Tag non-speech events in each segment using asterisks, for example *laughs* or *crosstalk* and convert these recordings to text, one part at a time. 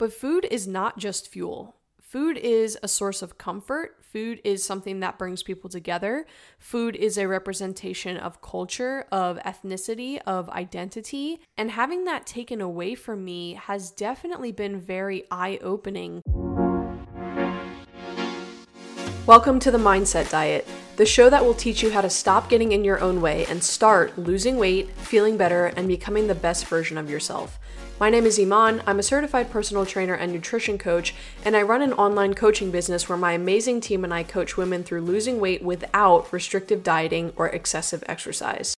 But food is not just fuel. Food is a source of comfort. Food is something that brings people together. Food is a representation of culture, of ethnicity, of identity. And having that taken away from me has definitely been very eye opening. Welcome to the Mindset Diet, the show that will teach you how to stop getting in your own way and start losing weight, feeling better, and becoming the best version of yourself. My name is Iman. I'm a certified personal trainer and nutrition coach, and I run an online coaching business where my amazing team and I coach women through losing weight without restrictive dieting or excessive exercise.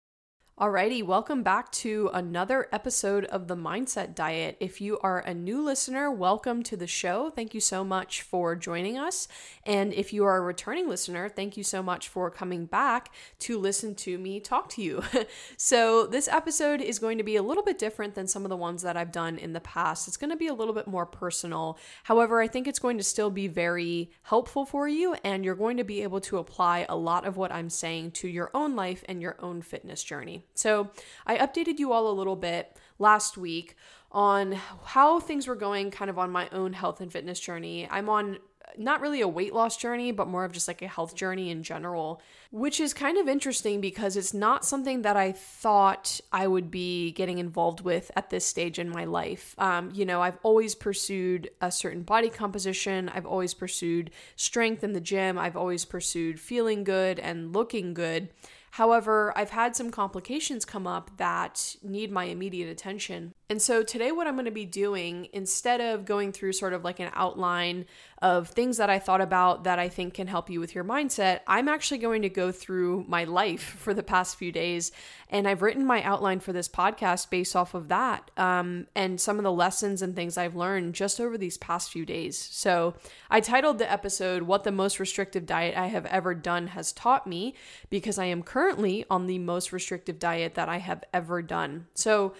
Alrighty, welcome back to another episode of the Mindset Diet. If you are a new listener, welcome to the show. Thank you so much for joining us. And if you are a returning listener, thank you so much for coming back to listen to me talk to you. *laughs* so, this episode is going to be a little bit different than some of the ones that I've done in the past. It's going to be a little bit more personal. However, I think it's going to still be very helpful for you, and you're going to be able to apply a lot of what I'm saying to your own life and your own fitness journey. So I updated you all a little bit last week on how things were going kind of on my own health and fitness journey. I'm on not really a weight loss journey, but more of just like a health journey in general, which is kind of interesting because it's not something that I thought I would be getting involved with at this stage in my life. Um, you know, I've always pursued a certain body composition, I've always pursued strength in the gym, I've always pursued feeling good and looking good. However, I've had some complications come up that need my immediate attention. And so today, what I'm going to be doing, instead of going through sort of like an outline of things that I thought about that I think can help you with your mindset, I'm actually going to go through my life *laughs* for the past few days. And I've written my outline for this podcast based off of that um, and some of the lessons and things I've learned just over these past few days. So I titled the episode, What the Most Restrictive Diet I Have Ever Done Has Taught Me, because I am currently on the most restrictive diet that I have ever done. So,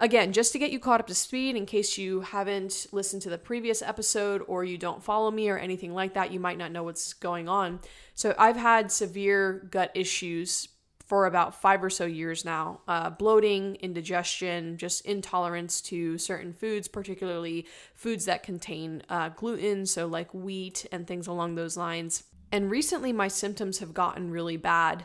Again, just to get you caught up to speed, in case you haven't listened to the previous episode or you don't follow me or anything like that, you might not know what's going on. So, I've had severe gut issues for about five or so years now uh, bloating, indigestion, just intolerance to certain foods, particularly foods that contain uh, gluten, so like wheat and things along those lines. And recently, my symptoms have gotten really bad.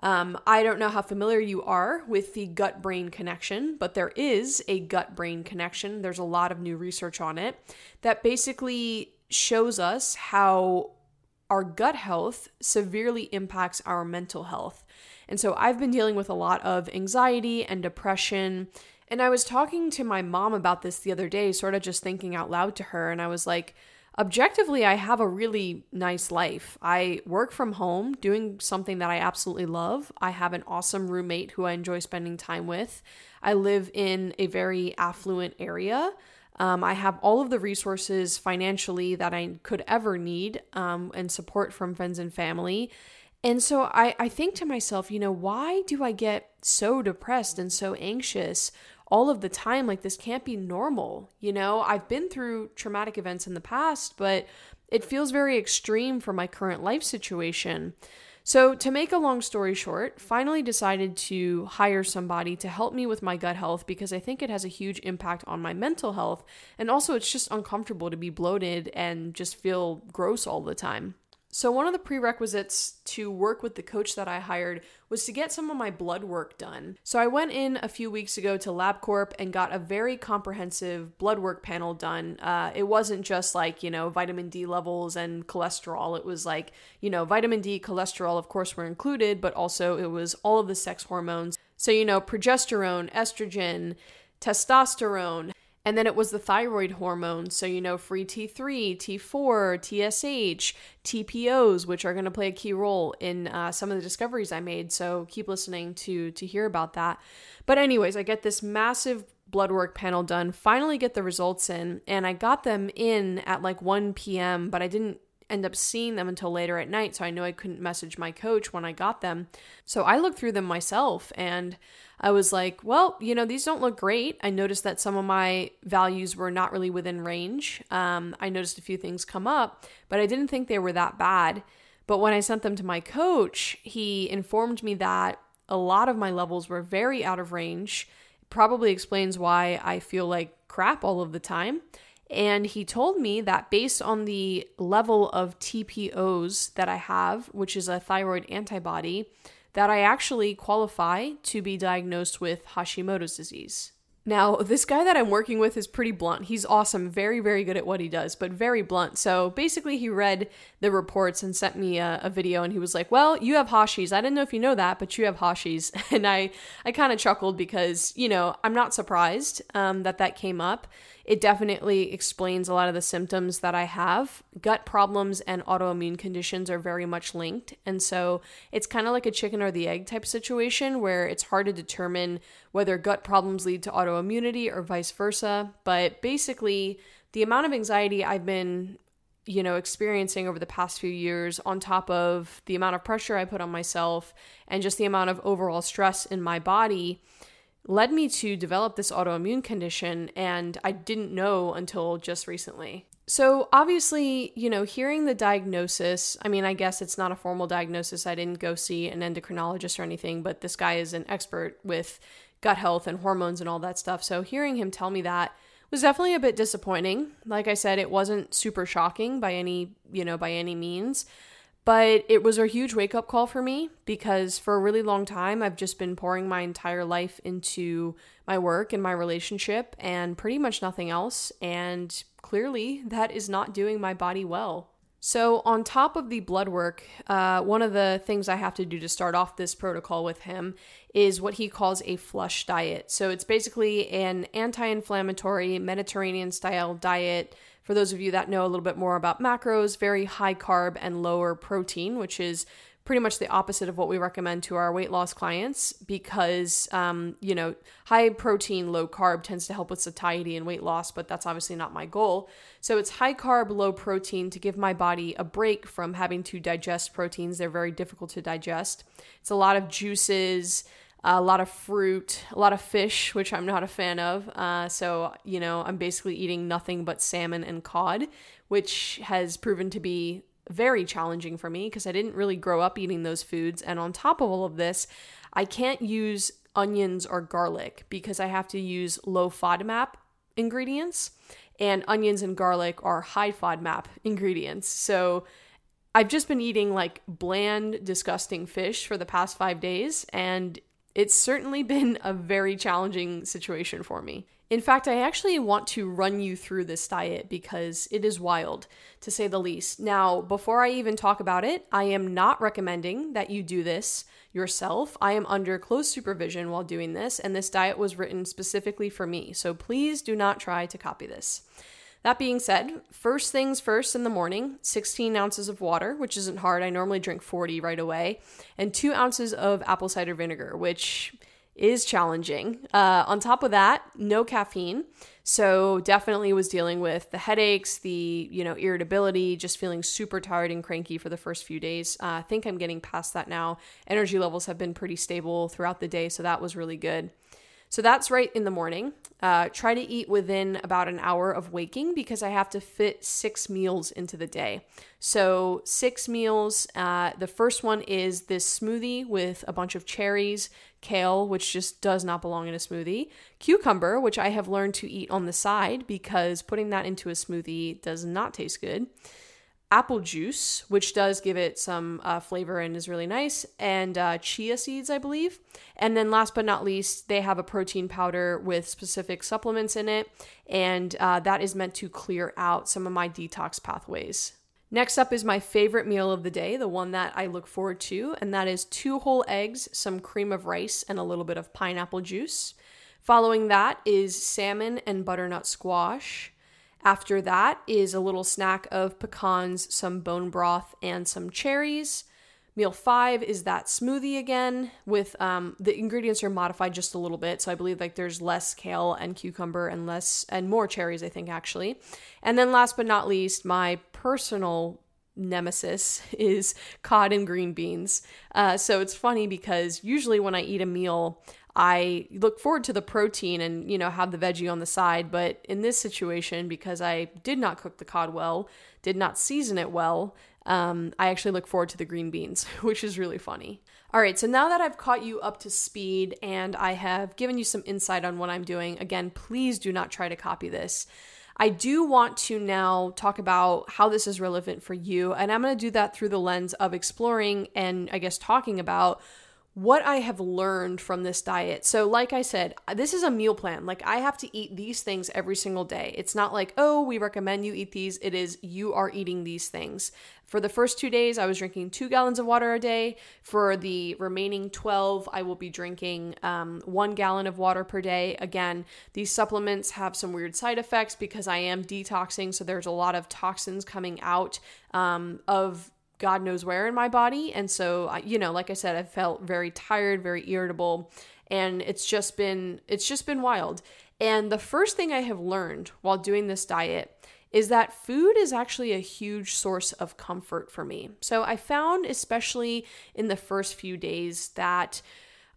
Um, I don't know how familiar you are with the gut brain connection, but there is a gut brain connection. There's a lot of new research on it that basically shows us how our gut health severely impacts our mental health. And so I've been dealing with a lot of anxiety and depression. And I was talking to my mom about this the other day, sort of just thinking out loud to her. And I was like, objectively, I have a really nice life. I work from home doing something that I absolutely love. I have an awesome roommate who I enjoy spending time with. I live in a very affluent area. Um, I have all of the resources financially that I could ever need um, and support from friends and family. And so I, I think to myself, you know, why do I get so depressed and so anxious all of the time. Like, this can't be normal. You know, I've been through traumatic events in the past, but it feels very extreme for my current life situation. So, to make a long story short, finally decided to hire somebody to help me with my gut health because I think it has a huge impact on my mental health. And also, it's just uncomfortable to be bloated and just feel gross all the time. So, one of the prerequisites to work with the coach that I hired was to get some of my blood work done. So, I went in a few weeks ago to LabCorp and got a very comprehensive blood work panel done. Uh, it wasn't just like, you know, vitamin D levels and cholesterol. It was like, you know, vitamin D, cholesterol, of course, were included, but also it was all of the sex hormones. So, you know, progesterone, estrogen, testosterone, and then it was the thyroid hormones. So, you know, free T3, T4, TSH, TPOs, which are going to play a key role in uh, some of the discoveries I made. So, keep listening to to hear about that. But anyways, I get this massive blood work panel done, finally get the results in, and I got them in at like 1 p.m., but I didn't end up seeing them until later at night. So I knew I couldn't message my coach when I got them. So I looked through them myself and I was like, well, you know, these don't look great. I noticed that some of my values were not really within range. Um, I noticed a few things come up, but I didn't think they were that bad. But when I sent them to my coach, he informed me that a lot of my levels were very out of range. Probably explains why I feel like crap all of the time. And he told me that based on the level of TPOs that I have, which is a thyroid antibody, that I actually qualify to be diagnosed with Hashimoto's disease. Now, *laughs* this guy that I'm working with is pretty blunt. He's awesome, very, very good at what he does, but very blunt. So basically, he read the reports and sent me a, a video, and he was like, "Well, you have Hashis. I didn't know if you know that, but you have Hashis." *laughs* And I, I kind of chuckled because you know I'm not surprised um, that that came up it definitely explains a lot of the symptoms that I have. Gut problems and autoimmune conditions are very much linked. And so it's kind of like a chicken or the egg type situation where it's hard to determine whether gut problems lead to autoimmunity or vice versa. But basically, the amount of anxiety I've been you know, experiencing over the past few years, on top of the amount of pressure I put on myself and just the amount of overall stress in my body, led me to develop this autoimmune condition, and I didn't know until just recently. So, obviously, you know, hearing the diagnosis, I mean, I guess it's not a formal diagnosis. I didn't go see an endocrinologist or anything, but this guy is an expert with gut health and hormones and all that stuff. So, hearing him tell me that was definitely a bit disappointing. Like I said, it wasn't super shocking by any, you know, by any means. But it was a huge wake up call for me because for a really long time, I've just been pouring my entire life into my work and my relationship and pretty much nothing else. And clearly, *laughs* that is not doing my body well. So, on top of the blood work, uh, one of the things I have to do to start off this protocol with him is what he calls a flush diet. So, it's basically an anti inflammatory Mediterranean style diet for those of you that know a little bit more about macros, very high carb and lower protein, which is pretty much the opposite of what we recommend to our weight loss clients because um, you know high protein low carb tends to help with satiety and weight loss but that's obviously not my goal. So it's high carb low protein to give my body a break from having to digest proteins. They're very difficult to digest. It's a lot of juices a lot of fruit, a lot of fish, which I'm not a fan of. Uh, so, you know, I'm basically eating nothing but salmon and cod, which has proven to be very challenging for me because I didn't really grow up eating those foods. And on top of all of this, I can't use onions or garlic because I have to use low FODMAP ingredients, and onions and garlic are high FODMAP ingredients. So, I've just been eating like bland, disgusting fish for the past five days, and it's certainly been a very challenging situation for me. In fact, I actually want to run you through this diet because it is wild, to say the least. Now, before I even talk about it, I am not recommending that you do this yourself. I am under close supervision while doing this, and this diet was written specifically for me, so please do not try to copy this. That being said, first things first in the morning 16 ounces of water, which isn't hard. I normally drink 40 right away, and two ounces of apple cider vinegar, which is challenging. Uh, on top of that, no caffeine. So definitely was dealing with the headaches, the you know irritability, just feeling super tired and cranky for the first few days. Uh, I think I'm getting past that now. Energy levels have been pretty stable throughout the day, so that was really good. So that's right in the morning. Uh, try to eat within about an hour of waking because I have to fit six meals into the day. So, six meals. Uh, the first one is this smoothie with a bunch of cherries, kale, which just does not belong in a smoothie, cucumber, which I have learned to eat on the side because putting that into a smoothie does not taste good apple juice, which does give it some uh, flavor and is really nice, and uh, chia seeds, I believe. And then last but not least, they have a protein powder with specific supplements in it, and uh, that is meant to clear out some of my detox pathways. Next up is my favorite meal of the day, the one that I look forward to, and that is two whole eggs, some cream of rice, and a little bit of pineapple juice. Following that is salmon and butternut squash. After that is a little snack of pecans, some bone broth, and some cherries. Meal five is that smoothie again with um, the ingredients are modified just a little bit. So I believe like there's less kale and cucumber and less and more cherries, I think actually. And then last but not least, my personal nemesis *laughs* is cod and green beans. Uh, so it's funny because usually when I eat a meal, I look forward to the protein and, you know, have the veggie on the side. But in this situation, because I did not cook the cod well, did not season it well, um, I actually look forward to the green beans, *laughs* which is really funny. All right, so now that I've caught you up to speed and I have given you some insight on what I'm doing, again, please do not try to copy this. I do want to now talk about how this is relevant for you. And I'm going to do that through the lens of exploring and I guess talking about what I have learned from this diet. So, like I said, this is a meal plan. Like, I have to eat these things every single day. It's not like, oh, we recommend you eat these. It is, you are eating these things. For the first two days, I was drinking two gallons of water a day. For the remaining 12, I will be drinking um, one gallon of water per day. Again, these supplements have some weird side effects because I am detoxing. So, there's a lot of toxins coming out um, of God knows where in my body. And so, you know, like I said, I felt very tired, very irritable, and it's just been it's just been wild. And the first thing I have learned while doing this diet is that food is actually a huge source of comfort for me. So I found especially in the first few days that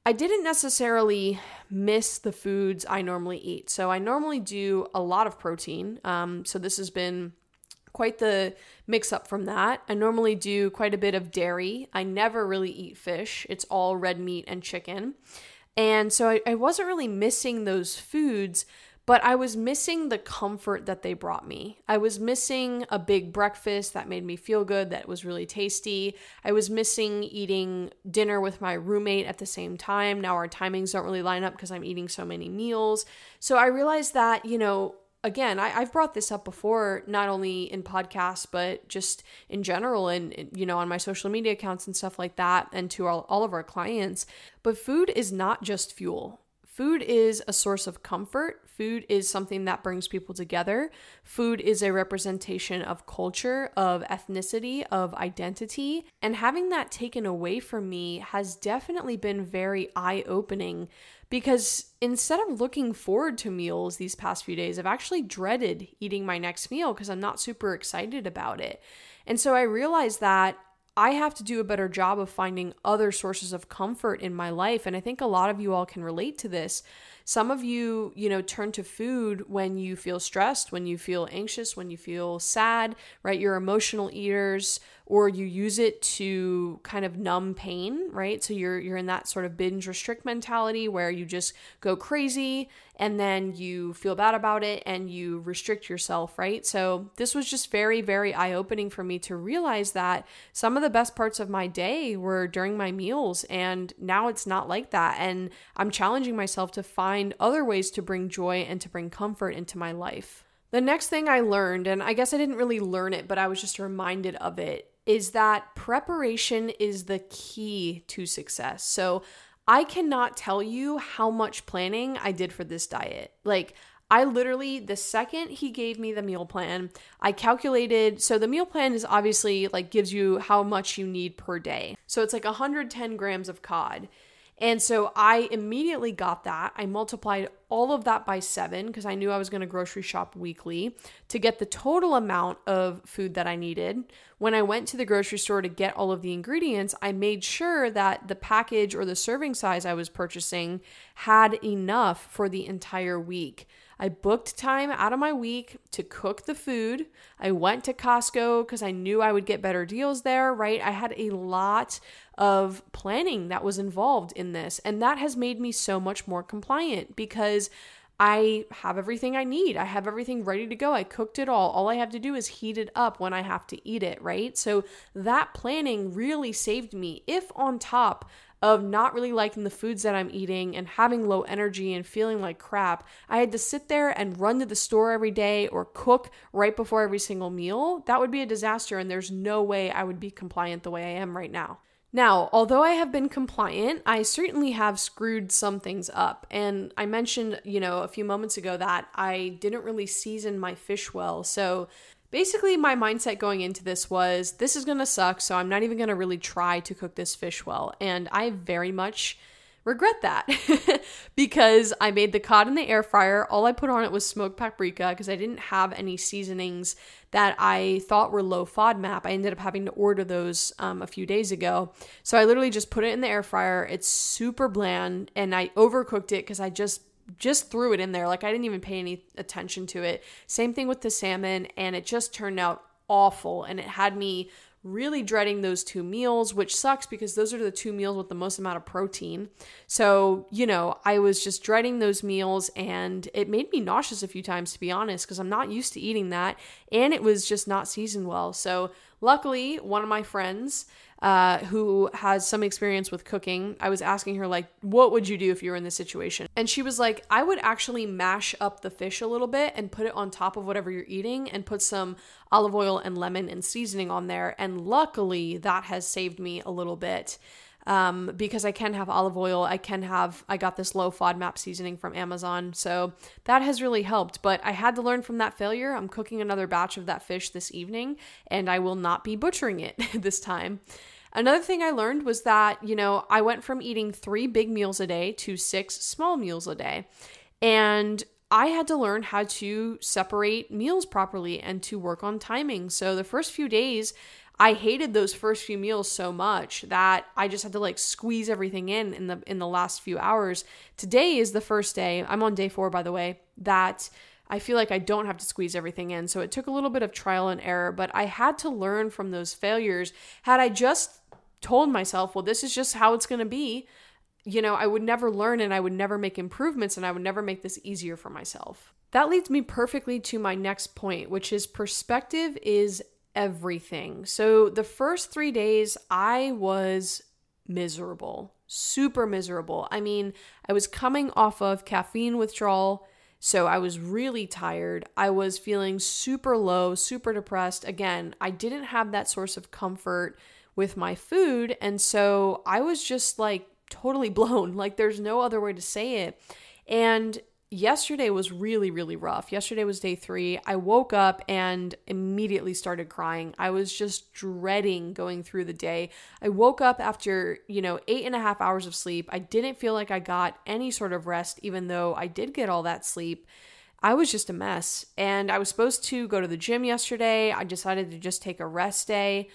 I didn't necessarily miss the foods I normally eat. So I normally do a lot of protein. Um, so this has been quite the mix up from that. I normally do quite a bit of dairy. I never really eat fish, it's all red meat and chicken. And so I, I, wasn't really missing those foods, but I was missing the comfort that they brought me. I was missing a big breakfast that made me feel good, that was really tasty. I was missing eating dinner with my roommate at the same time. Now our timings don't really line up because I'm eating so many meals. So I realized that, you know, again, I, have brought this up before, not only in podcasts, but just in general and, you know, on my social media accounts and stuff like that, and to all, all of our clients. But food is not just fuel. Food is a source of comfort. Food is something that brings people together. Food is a representation of culture, of ethnicity, of identity. And having that taken away from me has definitely been very eye opening because instead of looking forward to meals these past few days, I've actually dreaded eating my next meal because I'm not super excited about it. And so I realized that I have to do a better job of finding other sources of comfort in my life. And I think a lot of you all can relate to this. Some of you, you know, turn to food when you feel stressed, when you feel anxious, when you feel sad, right? You're emotional eaters or you use it to kind of numb pain, right? So you're you're in that sort of binge restrict mentality where you just go crazy and then you feel bad about it and you restrict yourself, right? So this was just very very eye-opening for me to realize that some of the best parts of my day were during my meals and now it's not like that and I'm challenging myself to find other ways to bring joy and to bring comfort into my life. The next thing I learned, and I guess I didn't really learn it, but I was just reminded of it, is that preparation is the key to success. So I cannot tell you how much planning I did for this diet. Like, I literally, the second he gave me the meal plan, I calculated. So the meal plan is obviously like gives you how much you need per day. So it's like 110 grams of cod. And so I immediately got that. I multiplied all of that by seven because I knew I was going to grocery shop weekly to get the total amount of food that I needed. When I went to the grocery store to get all of the ingredients, I made sure that the package or the serving size I was purchasing had enough for the entire week. I booked time out of my week to cook the food. I went to Costco because I knew I would get better deals there, right? I had a lot of planning that was involved in this, and that has made me so much more compliant because. I have everything I need. I have everything ready to go. I cooked it all. All I have to do is heat it up when I have to eat it, right? So that planning really saved me. If on top of not really liking the foods that I'm eating and having low energy and feeling like crap, I had to sit there and run to the store every day or cook right before every single meal, that would be a disaster. And there's no way I would be compliant the way I am right now. Now, although I have been compliant, I certainly have screwed some things up. And I mentioned, you know, a few moments ago that I didn't really season my fish well. So basically my mindset going into this was this is going to suck so i'm not even going to really try to cook this fish well. And i very much regret that *laughs* because i made the cod in the air fryer. All i put on it was smoked paprika because i didn't have any seasonings that i thought were low fodmap. I ended up having to order those um, a few days ago. So i literally just put it in the air fryer. It's super bland and i overcooked it because i just just threw it in there. Like I didn't even pay any attention to it. Same thing with the salmon, and it just turned out awful. And it had me really dreading those two meals, which sucks because those are the two meals with the most amount of protein. So, you know, I was just dreading those meals and it made me nauseous a few times, to be honest, because I'm not used to eating that. And it was just not seasoned well. So, luckily, one of my friends, uh, who has some experience with cooking, I was asking her, like, what would you do if you were in this situation? And she was like, I would actually mash up the fish a little bit and put it on top of whatever you're eating and put some olive oil and lemon and seasoning on there. And luckily, that has saved me a little bit. Um, because I can have olive oil. I can have, I got this low FODMAP seasoning from Amazon. So that has really helped. But I had to learn from that failure. I'm cooking another batch of that fish this evening and I will not be butchering it *laughs* this time. Another thing I learned was that, you know, I went from eating three big meals a day to six small meals a day. And I had to learn how to separate meals properly and to work on timing. So the first few days, I hated those first few meals so much that I just had to like squeeze everything in in the in the last few hours. Today is the first day. I'm on day 4 by the way. That I feel like I don't have to squeeze everything in. So it took a little bit of trial and error, but I had to learn from those failures. Had I just told myself, well, this is just how it's going to be, you know, I would never learn and I would never make improvements and I would never make this easier for myself. That leads me perfectly to my next point, which is perspective is everything. So the first three days, I was miserable, super miserable. I mean, I was coming off of caffeine withdrawal. So I was really tired. I was feeling super low, super depressed. Again, I didn't have that source of comfort with my food. And so I was just like totally *laughs* blown. Like there's no other way to say it. And yesterday was really, really rough. Yesterday was day three. I woke up and immediately started crying. I was just dreading going through the day. I woke up after, you know, eight and a half hours of sleep. I didn't feel like I got any sort of rest, even though I did get all that sleep. I was just a mess. And I was supposed to go to the gym yesterday. I decided to just take a rest day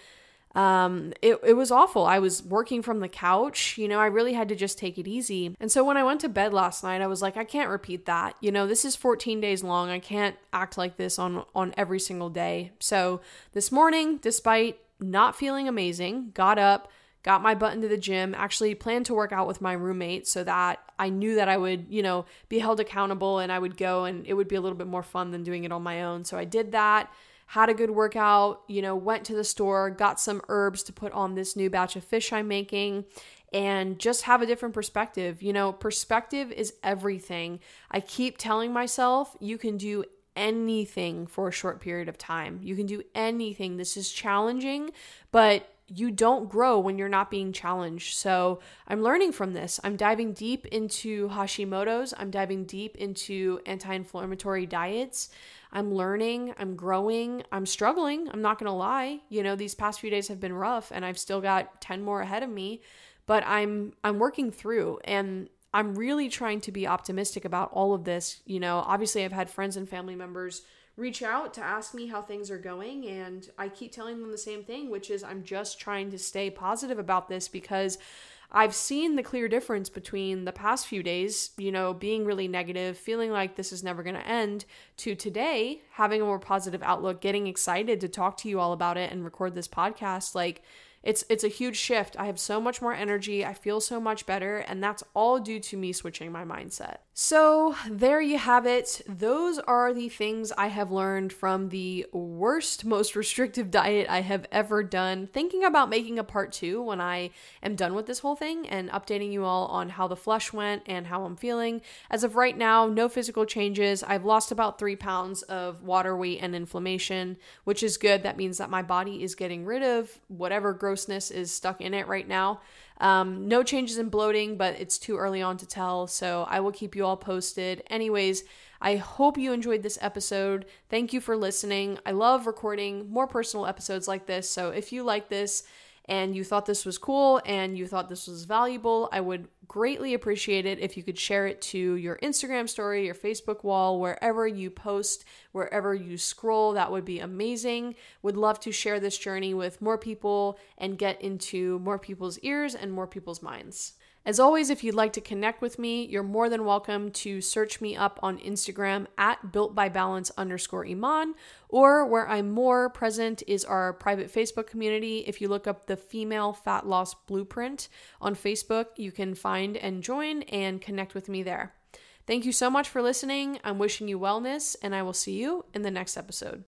um, it, it was awful. I was working from the couch. You know, I really had to just take it easy. And so when I went to bed last night, I was like, I can't repeat that. You know, this is 14 days long. I can't act like this on, on every single day. So this morning, despite not feeling amazing, got up, got my butt into the gym, actually planned to work out with my roommate so that I knew that I would, you know, be held accountable and I would go and it would be a little bit more fun than doing it on my own. So I did that had a good workout, you know, went to the store, got some herbs to put on this new batch of fish I'm making, and just have a different perspective. You know, perspective is everything. I keep telling myself you can do anything for a short period of time. You can do anything. This is challenging, but you don't grow when you're not being challenged. So I'm learning from this. I'm diving deep into Hashimoto's, I'm diving deep into anti inflammatory diets. I'm learning, I'm growing, I'm struggling. I'm not going to lie. You know, these past few days have been rough and I've still got 10 more ahead of me, but I'm I'm working through and I'm really trying to be optimistic about all of this. You know, obviously I've had friends and family members reach out to ask me how things are going and I keep telling them the same thing, which is I'm just trying to stay positive about this because I've seen the clear difference between the past few days, you know, being really negative, feeling like this is never going to end, to today having a more positive outlook, getting excited to talk to you all about it and record this podcast. Like, it's it's a huge shift. I have so much more energy. I feel so much better and that's all due to me switching my mindset. So, there you have it. Those are the things I have learned from the worst most restrictive diet I have ever done. Thinking about making a part 2 when I am done with this whole thing and updating you all on how the flush went and how I'm feeling. As of right now, no physical changes. I've lost about 3 pounds of water weight and inflammation, which is good. That means that my body is getting rid of whatever grossness is stuck in it right now. Um, no changes in bloating, but it's too early on to tell. So I will keep you all posted. Anyways, I hope you enjoyed this episode. Thank you for listening. I love recording more personal episodes like this. So if you like this, and you thought this was cool and you thought this was valuable, I would greatly appreciate it if you could share it to your Instagram story, your Facebook wall, wherever you post, wherever you scroll. That would be amazing. Would love to share this journey with more people and get into more people's ears and more people's minds. As always, if you'd like to connect with me, you're more than welcome to search me up on Instagram at built by balance underscore Iman, or where I'm more present is our private Facebook community. If you look up the Female Fat Loss Blueprint on Facebook, you can find and join and connect with me there. Thank you so much for listening. I'm wishing you wellness, and I will see you in the next episode.